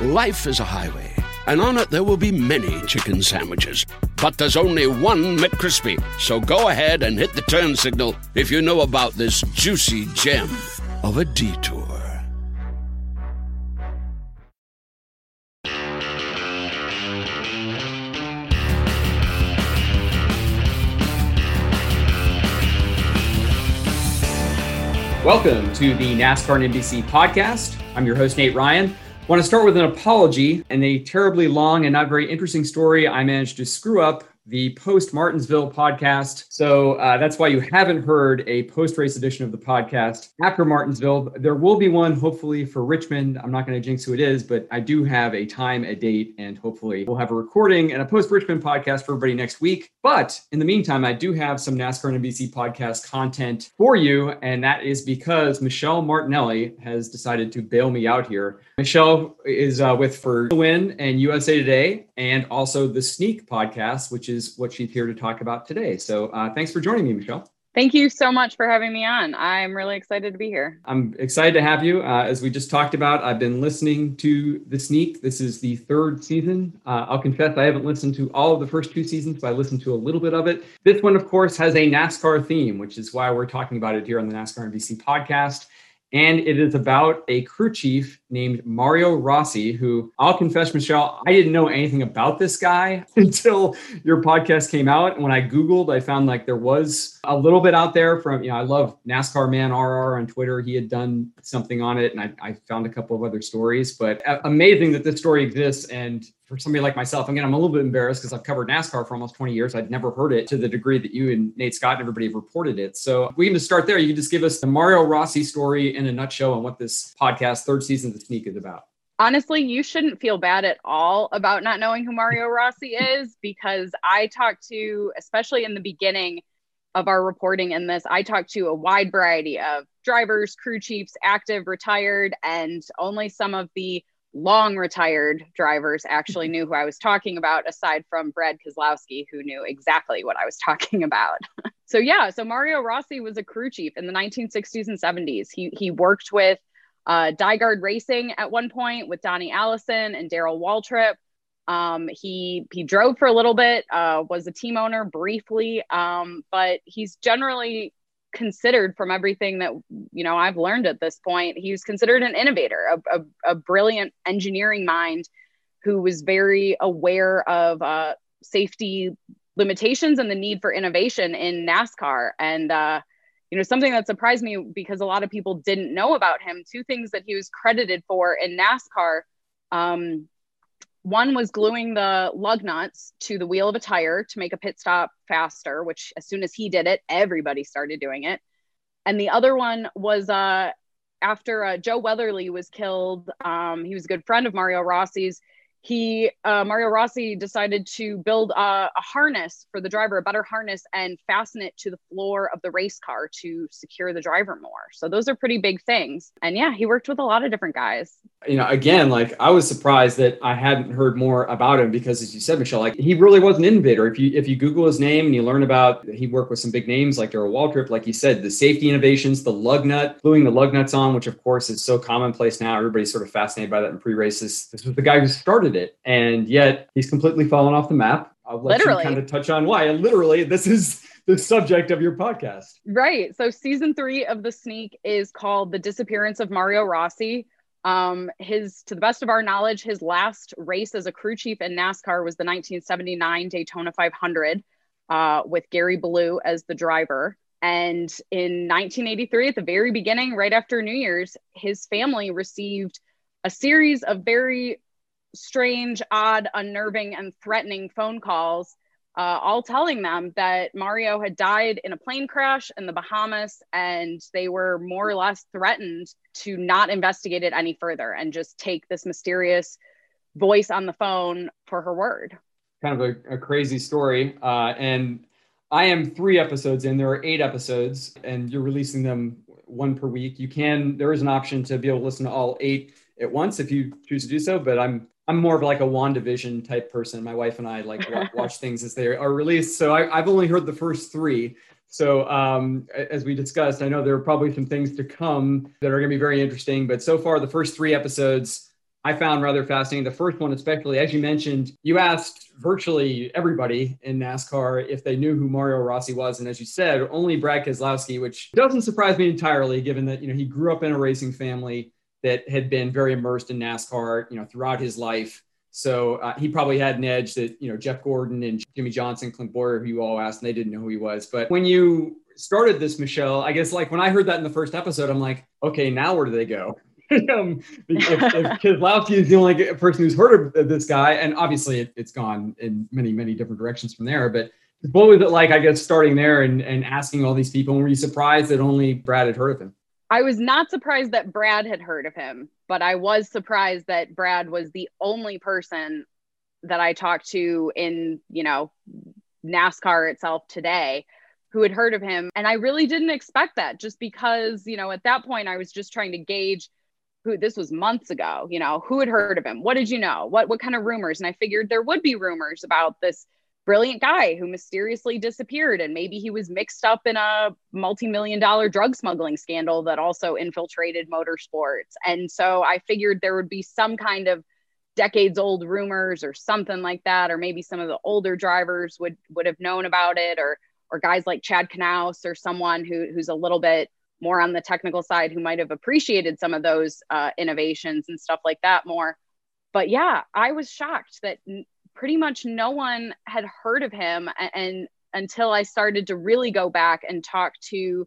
Life is a highway, and on it there will be many chicken sandwiches. But there's only one McCrispy. So go ahead and hit the turn signal if you know about this juicy gem of a detour. Welcome to the NASCAR and NBC podcast. I'm your host, Nate Ryan. I want to start with an apology and a terribly long and not very interesting story I managed to screw up the post Martinsville podcast. So uh, that's why you haven't heard a post race edition of the podcast after Martinsville. There will be one, hopefully, for Richmond. I'm not going to jinx who it is, but I do have a time, a date, and hopefully we'll have a recording and a post Richmond podcast for everybody next week. But in the meantime, I do have some NASCAR and NBC podcast content for you. And that is because Michelle Martinelli has decided to bail me out here. Michelle is uh, with For the Win and USA Today, and also the Sneak podcast, which is what she's here to talk about today. So uh, thanks for joining me, Michelle. Thank you so much for having me on. I'm really excited to be here. I'm excited to have you. Uh, as we just talked about, I've been listening to The Sneak. This is the third season. Uh, I'll confess I haven't listened to all of the first two seasons, but I listened to a little bit of it. This one, of course, has a NASCAR theme, which is why we're talking about it here on the NASCAR NBC podcast and it is about a crew chief named Mario Rossi, who I'll confess, Michelle, I didn't know anything about this guy until your podcast came out. And when I Googled, I found like there was a little bit out there from, you know, I love NASCAR Man RR on Twitter. He had done something on it, and I, I found a couple of other stories, but uh, amazing that this story exists. And for somebody like myself, again, I'm a little bit embarrassed because I've covered NASCAR for almost 20 years. I'd never heard it to the degree that you and Nate Scott and everybody have reported it. So we can just start there. You can just give us the Mario Rossi story in a nutshell and what this podcast, third season of the Sneak, is about. Honestly, you shouldn't feel bad at all about not knowing who Mario Rossi is because I talked to, especially in the beginning of our reporting in this, I talked to a wide variety of drivers, crew chiefs, active, retired, and only some of the long retired drivers actually knew who I was talking about, aside from Brad Keselowski, who knew exactly what I was talking about. so yeah, so Mario Rossi was a crew chief in the 1960s and 70s. He he worked with uh, Racing at one point with Donnie Allison and Darrell Waltrip. Um, he he drove for a little bit, uh, was a team owner briefly, um, but he's generally considered from everything that you know I've learned at this point. He was considered an innovator, a, a, a brilliant engineering mind who was very aware of uh, safety limitations and the need for innovation in NASCAR. And uh, you know something that surprised me because a lot of people didn't know about him. Two things that he was credited for in NASCAR. Um, one was gluing the lug nuts to the wheel of a tire to make a pit stop faster, which as soon as he did it, everybody started doing it. And the other one was uh, after uh, Joe Weatherly was killed. Um, he was a good friend of Mario Rossi's he uh, Mario Rossi decided to build a, a, harness for the driver, a better harness, and fasten it to the floor of the race car to secure the driver more. So those are pretty big things. And yeah, he worked with a lot of different guys. You know, again, like I was surprised that I hadn't heard more about him because, as you said, Michelle, like he really was an innovator. If you if you Google his name and you learn about he worked with some big names like Darrell Waltrip, like you said, the safety innovations, the lug nut, gluing the lug nuts on, which of course is so commonplace now. Everybody's sort of fascinated by that in pre races. This was the guy who started it. And yet he's completely fallen off the map. I'll let literally. you kind of touch on why. And literally, this is the subject of your podcast. Right. So season three of the sneak is called The Disappearance of Mario Rossi. Um, his, to the best of our knowledge, his last race as a crew chief in NASCAR was the 1979 Daytona 500 uh, with Gary Balough as the driver. And in 1983, at the very beginning, right after New Year's, his family received a series of very strange, odd, unnerving, and threatening phone calls uh, all telling them that Mario had died in a plane crash in the Bahamas, and they were more or less threatened to not investigate it any further and just take this mysterious voice on the phone for her word. Kind of a, a crazy story. Uh, and I am three episodes in. There are eight episodes, and you're releasing them one per week. You can, there is an option to be able to listen to all eight at once if you choose to do so, but I'm I'm more of like a WandaVision type person. My wife and I like watch things as they are released. So I, have only heard the first three. So um, as we discussed, I know there are probably some things to come that are going to be very interesting. But so far, the first three episodes I found rather fascinating. The first one, especially, as you mentioned, you asked virtually everybody in NASCAR if they knew who Mario Rossi was, and as you said, only Brad Keselowski, which doesn't surprise me entirely, given that you know he grew up in a racing family that had been very immersed in NASCAR, you know, throughout his life. So uh, he probably had an edge that you know Jeff Gordon and Jimmie Johnson, Clint Bowyer, who you all asked, and they didn't know who he was. But when you started this, Michelle, I guess like when I heard that in the first episode, I'm like, okay, now where do they go? um, if, if is the only person who's heard of this guy, and obviously it, has gone in many, many different directions from there. But what was it like, I guess, starting there and, and asking all these people? And were you surprised that only Brad had heard of him? I was not surprised that Brad had heard of him, but I was surprised that Brad was the only person that I talked to in, you know, NASCAR itself today who had heard of him. And I really didn't expect that just because, you know, at that point I was just trying to gauge who this was months ago, you know, who had heard of him? What did you know? What what kind of rumors? And I figured there would be rumors about this brilliant guy who mysteriously disappeared and maybe he was mixed up in a multi-million dollar drug smuggling scandal that also infiltrated motorsports. And so i figured there would be some kind of decades old rumors or something like that or maybe some of the older drivers would would have known about it or or guys like chad knaus or someone who who's a little bit more on the technical side who might have appreciated some of those uh, innovations and stuff like that more. But yeah i was shocked that pretty much no one had heard of him and, and until I started to really go back and talk to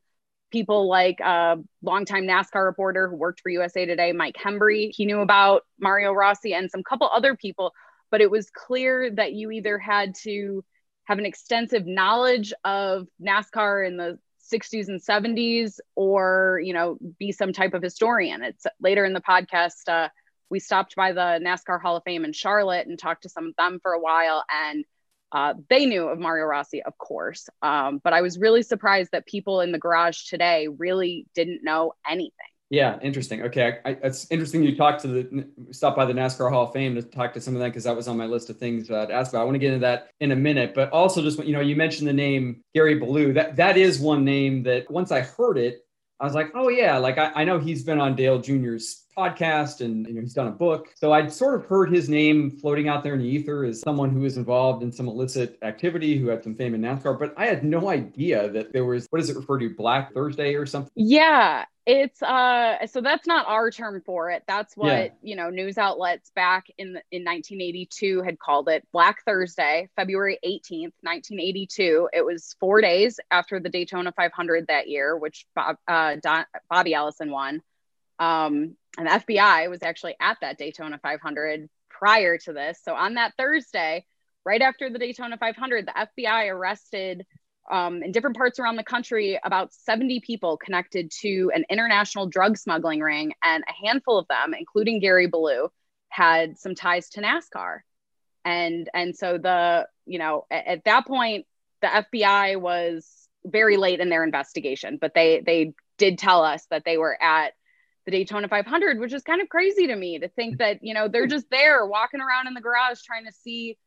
people like a longtime NASCAR reporter who worked for USA Today, Mike Hembree. He knew about Mario Rossi and some couple other people, but it was clear that you either had to have an extensive knowledge of NASCAR in the 60s and 70s or, you know, be some type of historian. It's later in the podcast. Uh, we stopped by the NASCAR Hall of Fame in Charlotte and talked to some of them for a while. And uh, they knew of Mario Rossi, of course. Um, but I was really surprised that people in the garage today really didn't know anything. Yeah, interesting. Okay, I, I, it's interesting you talked to the stop by the NASCAR Hall of Fame to talk to some of that because that was on my list of things uh, to ask about. I want to get into that in a minute, but also just you know you mentioned the name Gary Balough. That that is one name that once I heard it, I was like, oh yeah, like I, I know he's been on Dale Jr.'s podcast and you know he's done a book. So I'd sort of heard his name floating out there in the ether as someone who was involved in some illicit activity, who had some fame in NASCAR, but I had no idea that there was what does it refer to, Black Thursday or something? Yeah. It's uh so that's not our term for it. That's what, yeah. you know, news outlets back in the, in 1982 had called it Black Thursday, February 18th, 1982. It was 4 days after the Daytona 500 that year, which Bob, uh, Don, Bobby Allison won. Um, and the FBI was actually at that Daytona 500 prior to this. So on that Thursday, right after the Daytona 500, the FBI arrested um, in different parts around the country about 70 people connected to an international drug smuggling ring, and a handful of them, including Gary Balough, had some ties to NASCAR. And and so the you know at, at that point the FBI was very late in their investigation, but they they did tell us that they were at the Daytona 500, which is kind of crazy to me to think that, you know, they're just there walking around in the garage trying to see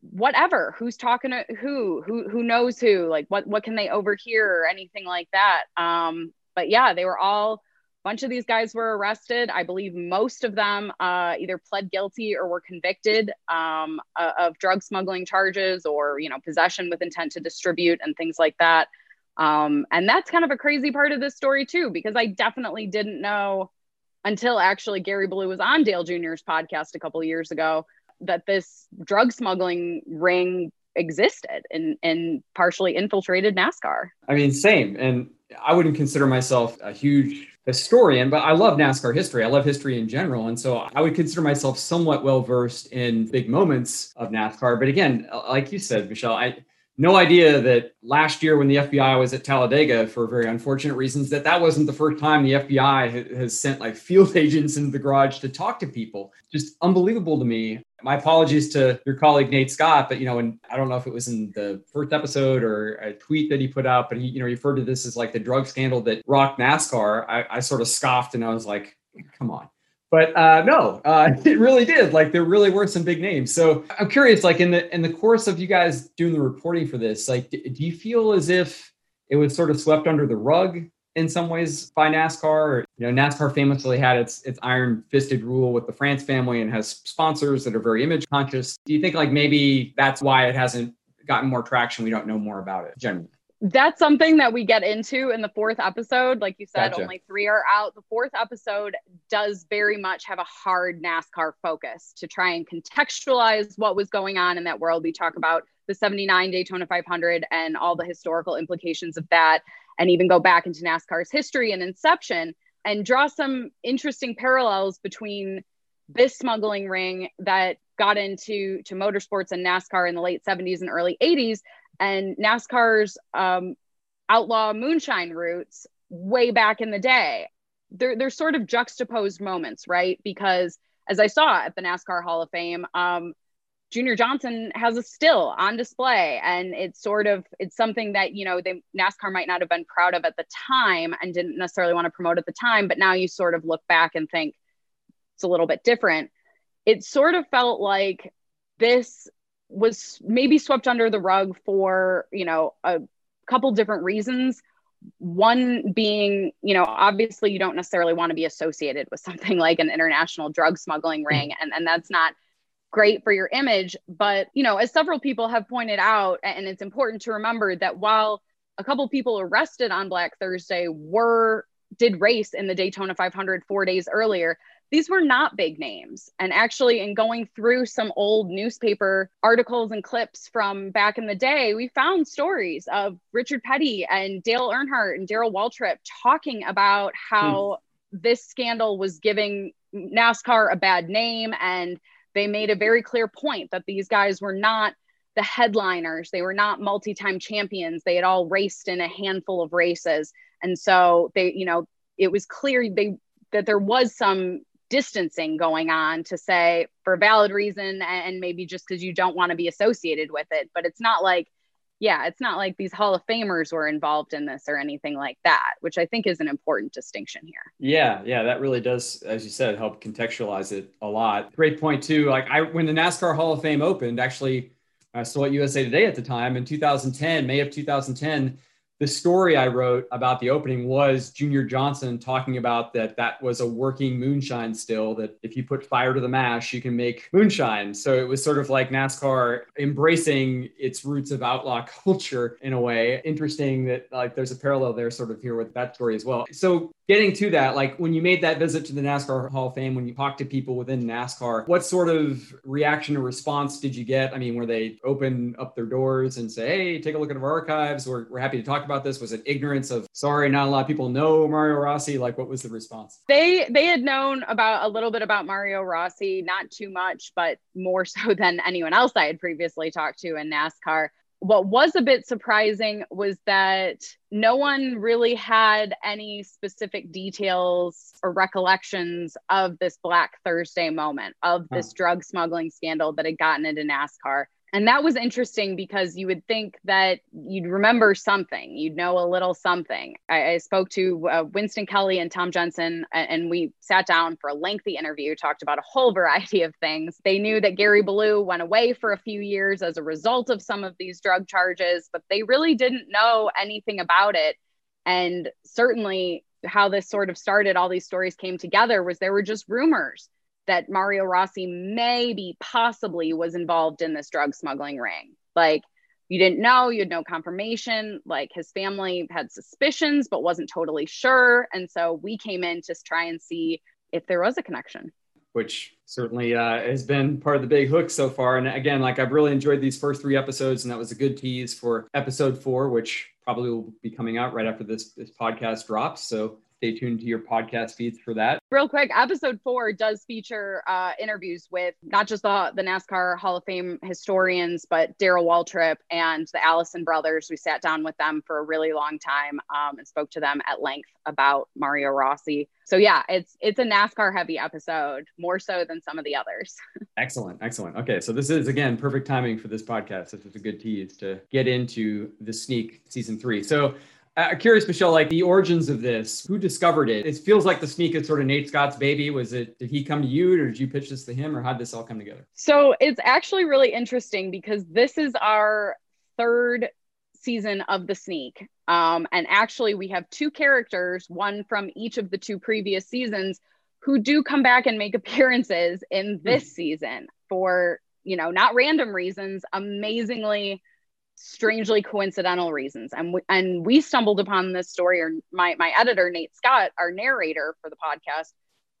whatever who's talking to who who who knows who like what what can they overhear or anything like that? Um but yeah they were all a bunch of these guys were arrested. I believe most of them uh, either pled guilty or were convicted um, of drug smuggling charges or you know possession with intent to distribute and things like that um, and that's kind of a crazy part of this story too, because I definitely didn't know until actually Gary Balough was on Dale Jr.'s podcast a couple years ago that this drug smuggling ring existed and, and partially infiltrated NASCAR. I mean, same. And I wouldn't consider myself a huge historian, but I love NASCAR history. I love history in general. And so I would consider myself somewhat well versed in big moments of NASCAR. But again, like you said, Michelle, I no idea that last year when the FBI was at Talladega for very unfortunate reasons that that wasn't the first time the FBI has sent like field agents into the garage to talk to people. Just unbelievable to me. My apologies to your colleague Nate Scott, but you know, and I don't know if it was in the first episode or a tweet that he put out, but he you know referred to this as like the drug scandal that rocked NASCAR. I, I sort of scoffed and I was like, come on but uh, no, uh, it really did. Like there really were some big names. So I'm curious, like in the in the course of you guys doing the reporting for this, like do you feel as if it was sort of swept under the rug in some ways by NASCAR? Or, you know, NASCAR famously had its its iron fisted rule with the France family and has sponsors that are very image conscious. Do you think like maybe that's why it hasn't gotten more traction? We don't know more about it generally that's something that we get into in the fourth episode. Like you said, gotcha. only three are out. The fourth episode does very much have a hard NASCAR focus to try and contextualize what was going on in that world. We talk about the 79 Daytona 500 and all the historical implications of that, and even go back into NASCAR's history and inception and draw some interesting parallels between this smuggling ring that got into to motorsports and NASCAR in the late 70s and early 80s and NASCAR's um, outlaw moonshine routes way back in the day. They're, they're sort of juxtaposed moments, right? Because as I saw at the NASCAR Hall of Fame, um, Junior Johnson has a still on display, and it's sort of it's something that you know they NASCAR might not have been proud of at the time and didn't necessarily want to promote at the time, but now you sort of look back and think it's a little bit different. It sort of felt like this was maybe swept under the rug for you know a couple different reasons one being you know obviously you don't necessarily want to be associated with something like an international drug smuggling mm-hmm. ring and, and that's not great for your image but you know as several people have pointed out and it's important to remember that while a couple people arrested on black thursday were did race in the daytona 500 four days earlier these were not big names. And actually, in going through some old newspaper articles and clips from back in the day, we found stories of Richard Petty and Dale Earnhardt and Darrell Waltrip talking about how hmm. this scandal was giving NASCAR a bad name. And they made a very clear point that these guys were not the headliners, they were not multi time champions. They had all raced in a handful of races. And so they, you know, it was clear they that there was some distancing going on to say for valid reason and maybe just because you don't want to be associated with it. But it's not like, yeah, it's not like these Hall of Famers were involved in this or anything like that, which I think is an important distinction here. Yeah, yeah, that really does, as you said, help contextualize it a lot. Great point too. Like I, when the NASCAR Hall of Fame opened, actually, I saw at USA Today at the time in 2010, May of 2010 the story I wrote about the opening was Junior Johnson talking about that that was a working moonshine still, that if you put fire to the mash, you can make moonshine. So it was sort of like NASCAR embracing its roots of outlaw culture in a way. Interesting that like there's a parallel there sort of here with that story as well. So getting to that, like when you made that visit to the NASCAR Hall of Fame, when you talked to people within NASCAR, what sort of reaction or response did you get? I mean, were they open up their doors and say, hey, take a look at our archives? We're, we're happy to talk about this. Was it ignorance of, sorry, not a lot of people know Mario Rossi? Like, what was the response? They they had known about a little bit about Mario Rossi, not too much, but more so than anyone else I had previously talked to in NASCAR what was a bit surprising was that no one really had any specific details or recollections of this Black Thursday moment, of this drug smuggling scandal that had gotten into NASCAR and that was interesting because you would think that you'd remember something you'd know a little something. I, I spoke to uh, winston Kelley and tom jensen and we sat down for a lengthy interview talked about a whole variety of things. They knew that gary balough went away for a few years as a result of some of these drug charges but they really didn't know anything about it. And certainly how this sort of started all these stories came together was there were just rumors that Mario Rossi maybe possibly was involved in this drug smuggling ring. Like you didn't know, you had no confirmation. Like his family had suspicions, but wasn't totally sure. And so we came in to try and see if there was a connection. Which certainly uh, has been part of the big hook so far. And again, like I've really enjoyed these first three episodes, and that was a good tease for episode four, which probably will be coming out right after this, this podcast drops. So Stay tuned to your podcast feeds for that. Real quick, episode four does feature uh, interviews with not just the, the NASCAR Hall of Fame historians, but Darrell Waltrip and the Allison brothers. We sat down with them for a really long time um, and spoke to them at length about Mario Rossi. So yeah, it's it's a NASCAR heavy episode, more so than some of the others. excellent, excellent. Okay, so this is again perfect timing for this podcast. This is a good tease to get into the sneak season three. So uh, curious, Michelle, like the origins of this, who discovered it? It feels like the sneak is sort of Nate Scott's baby. Was it, did he come to you or did you pitch this to him or how did this all come together? So it's actually really interesting because this is our third season of the sneak. Um, and actually, we have two characters, one from each of the two previous seasons, who do come back and make appearances in this mm. season for, you know, not random reasons, amazingly strangely coincidental reasons. And we, and we stumbled upon this story, or my, my editor, Nate Scott, our narrator for the podcast,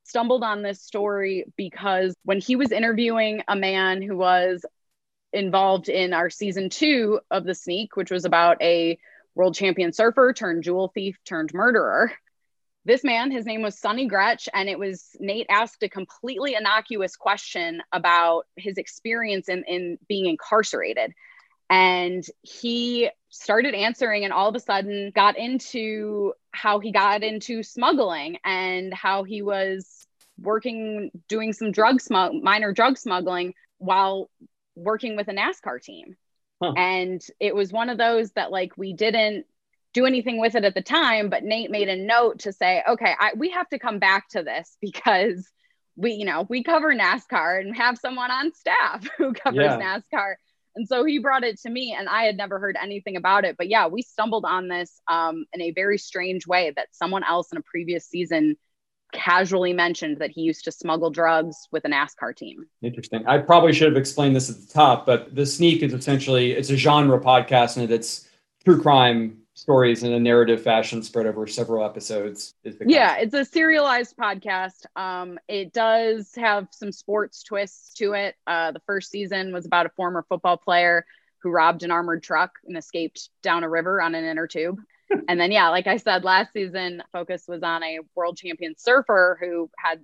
stumbled on this story because when he was interviewing a man who was involved in our season two of The Sneak, which was about a world champion surfer turned jewel thief turned murderer. This man, his name was Sonny Gretsch, and it was Nate asked a completely innocuous question about his experience in, in being incarcerated and he started answering and all of a sudden got into how he got into smuggling and how he was working doing some drug smug minor drug smuggling while working with a NASCAR team. Huh. And it was one of those that like we didn't do anything with it at the time, but Nate made a note to say, okay, I, we have to come back to this because we, you know, we cover NASCAR and have someone on staff who covers yeah. NASCAR. And so he brought it to me, and I had never heard anything about it. But yeah, we stumbled on this um, in a very strange way that someone else in a previous season casually mentioned that he used to smuggle drugs with a NASCAR team. Interesting. I probably should have explained this at the top, but the sneak is essentially it's a genre podcast and it's true crime stories in a narrative fashion spread over several episodes. yeah, it's a serialized podcast. Um, it does have some sports twists to it. Uh, the first season was about a former football player who robbed an armored truck and escaped down a river on an inner tube. and then, yeah, like I said, last season focus was on a world champion surfer who had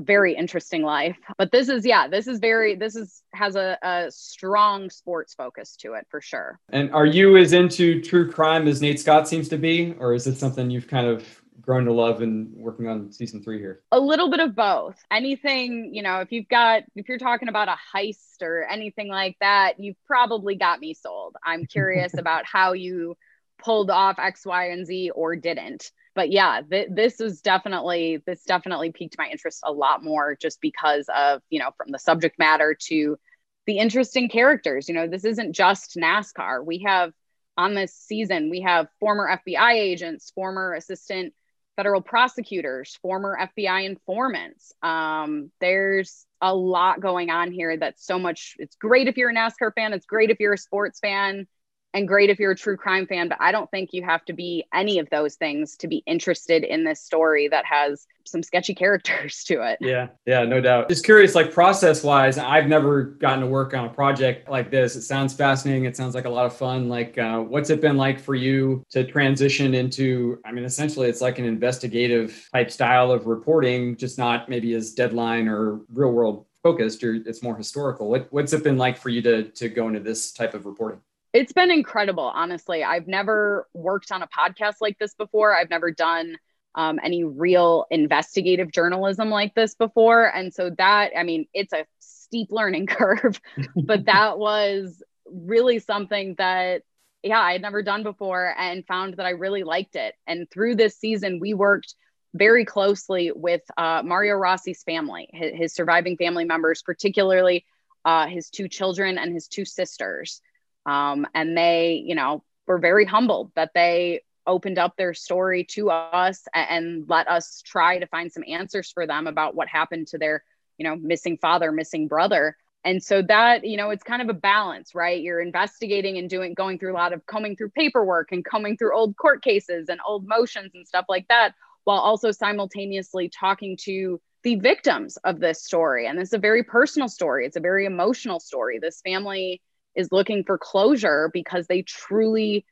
very interesting life. But this is, yeah, this is very, this is, has a, a strong sports focus to it for sure. And are you as into true crime as Nate Scott seems to be? Or is it something you've kind of grown to love and working on season three here? A little bit of both. Anything, you know, if you've got, if you're talking about a heist or anything like that, you've probably got me sold. I'm curious about how you pulled off X, Y, and Z or didn't but yeah, th- this was definitely this definitely piqued my interest a lot more just because of you know from the subject matter to the interesting characters. You know, this isn't just NASCAR. We have on this season we have former FBI agents, former assistant federal prosecutors, former FBI informants. Um, there's a lot going on here that's so much. It's great if you're a NASCAR fan. It's great if you're a sports fan and great if you're a true crime fan, but I don't think you have to be any of those things to be interested in this story that has some sketchy characters to it. Yeah, yeah, no doubt. Just curious, like process wise, I've never gotten to work on a project like this. It sounds fascinating. It sounds like a lot of fun. Like, uh, what's it been like for you to transition into? I mean, essentially, it's like an investigative type style of reporting, just not maybe as deadline or real world focused or it's more historical. What, what's it been like for you to to go into this type of reporting? It's been incredible, honestly. I've never worked on a podcast like this before. I've never done um, any real investigative journalism like this before. And so that, I mean, it's a steep learning curve, but that was really something that, yeah, I had never done before and found that I really liked it. And through this season, we worked very closely with uh, Mario Rossi's family, his, his, surviving family members, particularly uh, his two children and his two sisters. Um, and they, you know, were very humbled that they opened up their story to us and let us try to find some answers for them about what happened to their, you know, missing father, missing brother. And so that, you know, it's kind of a balance, right? You're investigating and doing, going through a lot of combing through paperwork and combing through old court cases and old motions and stuff like that, while also simultaneously talking to the victims of this story. And it's a very personal story. It's a very emotional story. This family, is looking for closure because they truly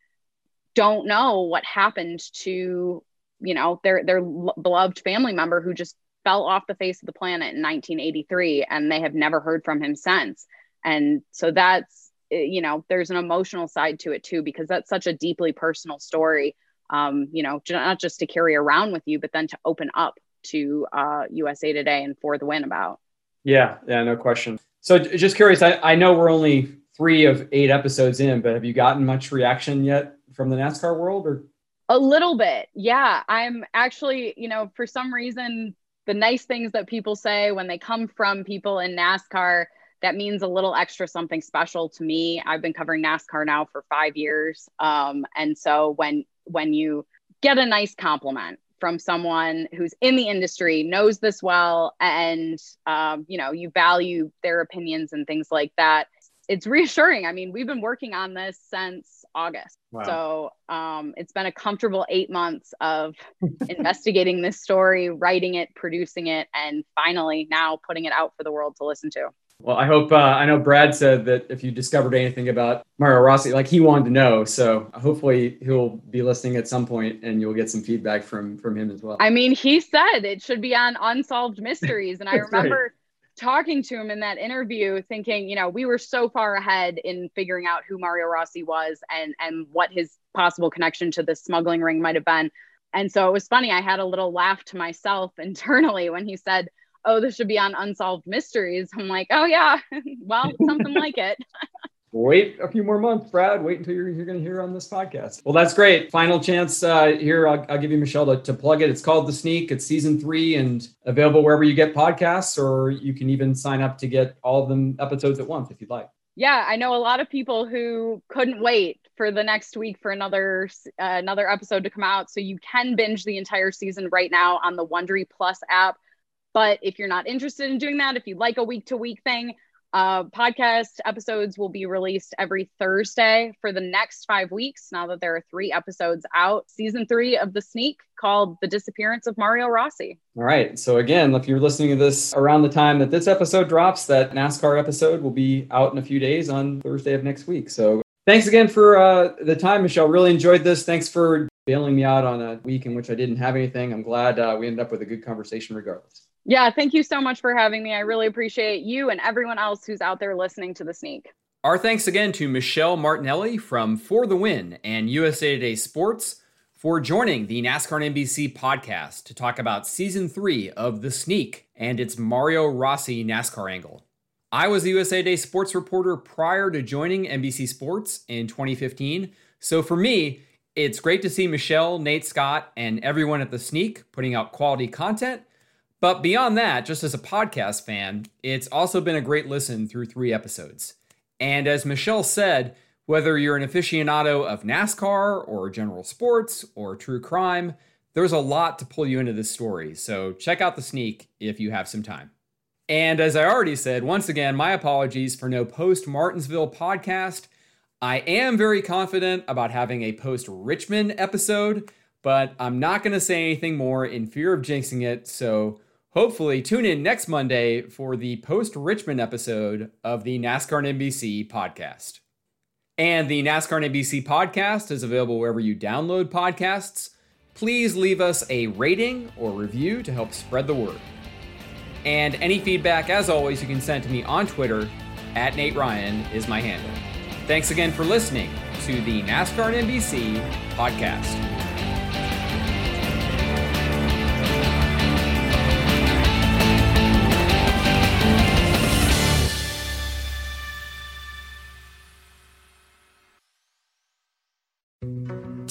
don't know what happened to you know, their their beloved family member who just fell off the face of the planet in 1983 and they have never heard from him since. And so that's eh, you know, there's an emotional side to it too because that's such a deeply personal story. Um, you know, not just to carry around with you, but then to open up to uh, USA Today and for the win about. Yeah, yeah, no question. So just curious, I, I know we're only three of eight episodes in, but have you gotten much reaction yet from the NASCAR world or? A little bit. Yeah. I'm actually, you know, for some reason, the nice things that people say when they come from people in NASCAR, that means a little extra something special to me. I've been covering NASCAR now for five years. Um, and so when when you get a nice compliment from someone who's in the industry, knows this well, and um, you know, you value their opinions and things like that, it's reassuring. I mean, we've been working on this since August. Wow. So um, it's been a comfortable eight months of investigating this story, writing it, producing it, and finally now putting it out for the world to listen to. Well, I hope uh, I know Brad said that if you discovered anything about Mario Rossi, like he wanted to know. So hopefully he'll be listening at some point, and you'll get some feedback from from him as well. I mean, he said it should be on Unsolved Mysteries, and I remember. Right talking to him in that interview thinking you know we were so far ahead in figuring out who mario rossi was and and what his possible connection to the smuggling ring might have been. And so it was funny i had a little laugh to myself internally when he said oh this should be on unsolved mysteries. I'm like oh yeah well something like it wait a few more months, Brad. Wait until you're, you're going to hear on this podcast. Well, that's great. Final chance uh, here. I'll, I'll, give you Michelle to, to plug it. It's called The Sneak. It's season three and available wherever you get podcasts, or you can even sign up to get all of them episodes at once if you'd like. Yeah, I know a lot of people who couldn't wait for the next week for another uh, another episode to come out. So you can binge the entire season right now on the Wondery Plus app. But if you're not interested in doing that, if you like a week to week thing, uh, podcast episodes will be released every Thursday for the next five weeks. Now that there are three episodes out, season three of The Sneak called The Disappearance of Mario Rossi. All right. So, again, if you're listening to this around the time that this episode drops, that NASCAR episode will be out in a few days on Thursday of next week. So, thanks again for uh, the time, Michelle. Really enjoyed this. Thanks for bailing me out on a week in which I didn't have anything. I'm glad uh, we ended up with a good conversation regardless. Yeah, thank you so much for having me. I really appreciate you and everyone else who's out there listening to the sneak. Our thanks again to Michelle Martinelli from For the Win and USA Today Sports for joining the NASCAR and NBC podcast to talk about season three of The Sneak and its Mario Rossi NASCAR angle. I was the USA Today sports reporter prior to joining NBC Sports in 2015. So for me, it's great to see Michelle, Nate Scott, and everyone at The Sneak putting out quality content but beyond that, just as a podcast fan, it's also been a great listen through three episodes. And as Michelle said, whether you're an aficionado of NASCAR or general sports or true crime, there's a lot to pull you into this story. So check out the sneak if you have some time. And as I already said, once again, my apologies for no post Martinsville podcast. I am very confident about having a post Richmond episode, but I'm not going to say anything more in fear of jinxing it. So Hopefully, tune in next Monday for the post Richmond episode of the NASCAR and NBC podcast. And the NASCAR and NBC podcast is available wherever you download podcasts. Please leave us a rating or review to help spread the word. And any feedback, as always, you can send to me on Twitter at Nate Ryan is my handle. Thanks again for listening to the NASCAR and NBC podcast.